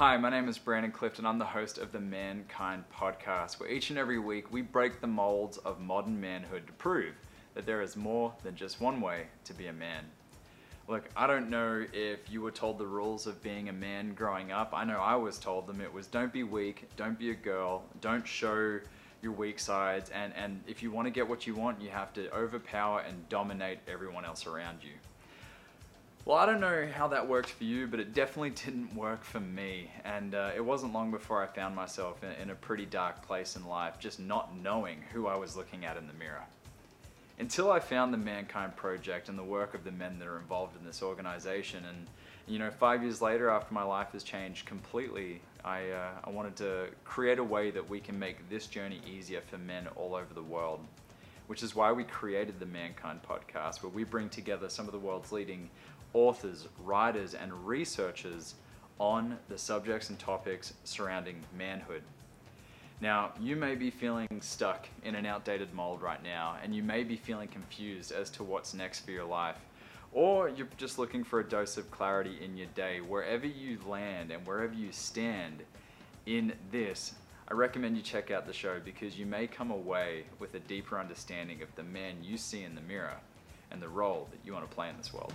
Hi, my name is Brandon Clifton. I'm the host of the Mankind podcast, where each and every week we break the molds of modern manhood to prove that there is more than just one way to be a man. Look, I don't know if you were told the rules of being a man growing up. I know I was told them. It was don't be weak, don't be a girl, don't show your weak sides, and, and if you want to get what you want, you have to overpower and dominate everyone else around you. Well, I don't know how that worked for you, but it definitely didn't work for me. And uh, it wasn't long before I found myself in, in a pretty dark place in life, just not knowing who I was looking at in the mirror. Until I found the Mankind Project and the work of the men that are involved in this organization. And, you know, five years later, after my life has changed completely, I, uh, I wanted to create a way that we can make this journey easier for men all over the world which is why we created the Mankind podcast, where we bring together some of the world's leading authors, writers, and researchers on the subjects and topics surrounding manhood. Now, you may be feeling stuck in an outdated mold right now, and you may be feeling confused as to what's next for your life. Or you're just looking for a dose of clarity in your day. Wherever you land and wherever you stand in this, I recommend you check out the show because you may come away with a deeper understanding of the man you see in the mirror and the role that you want to play in this world.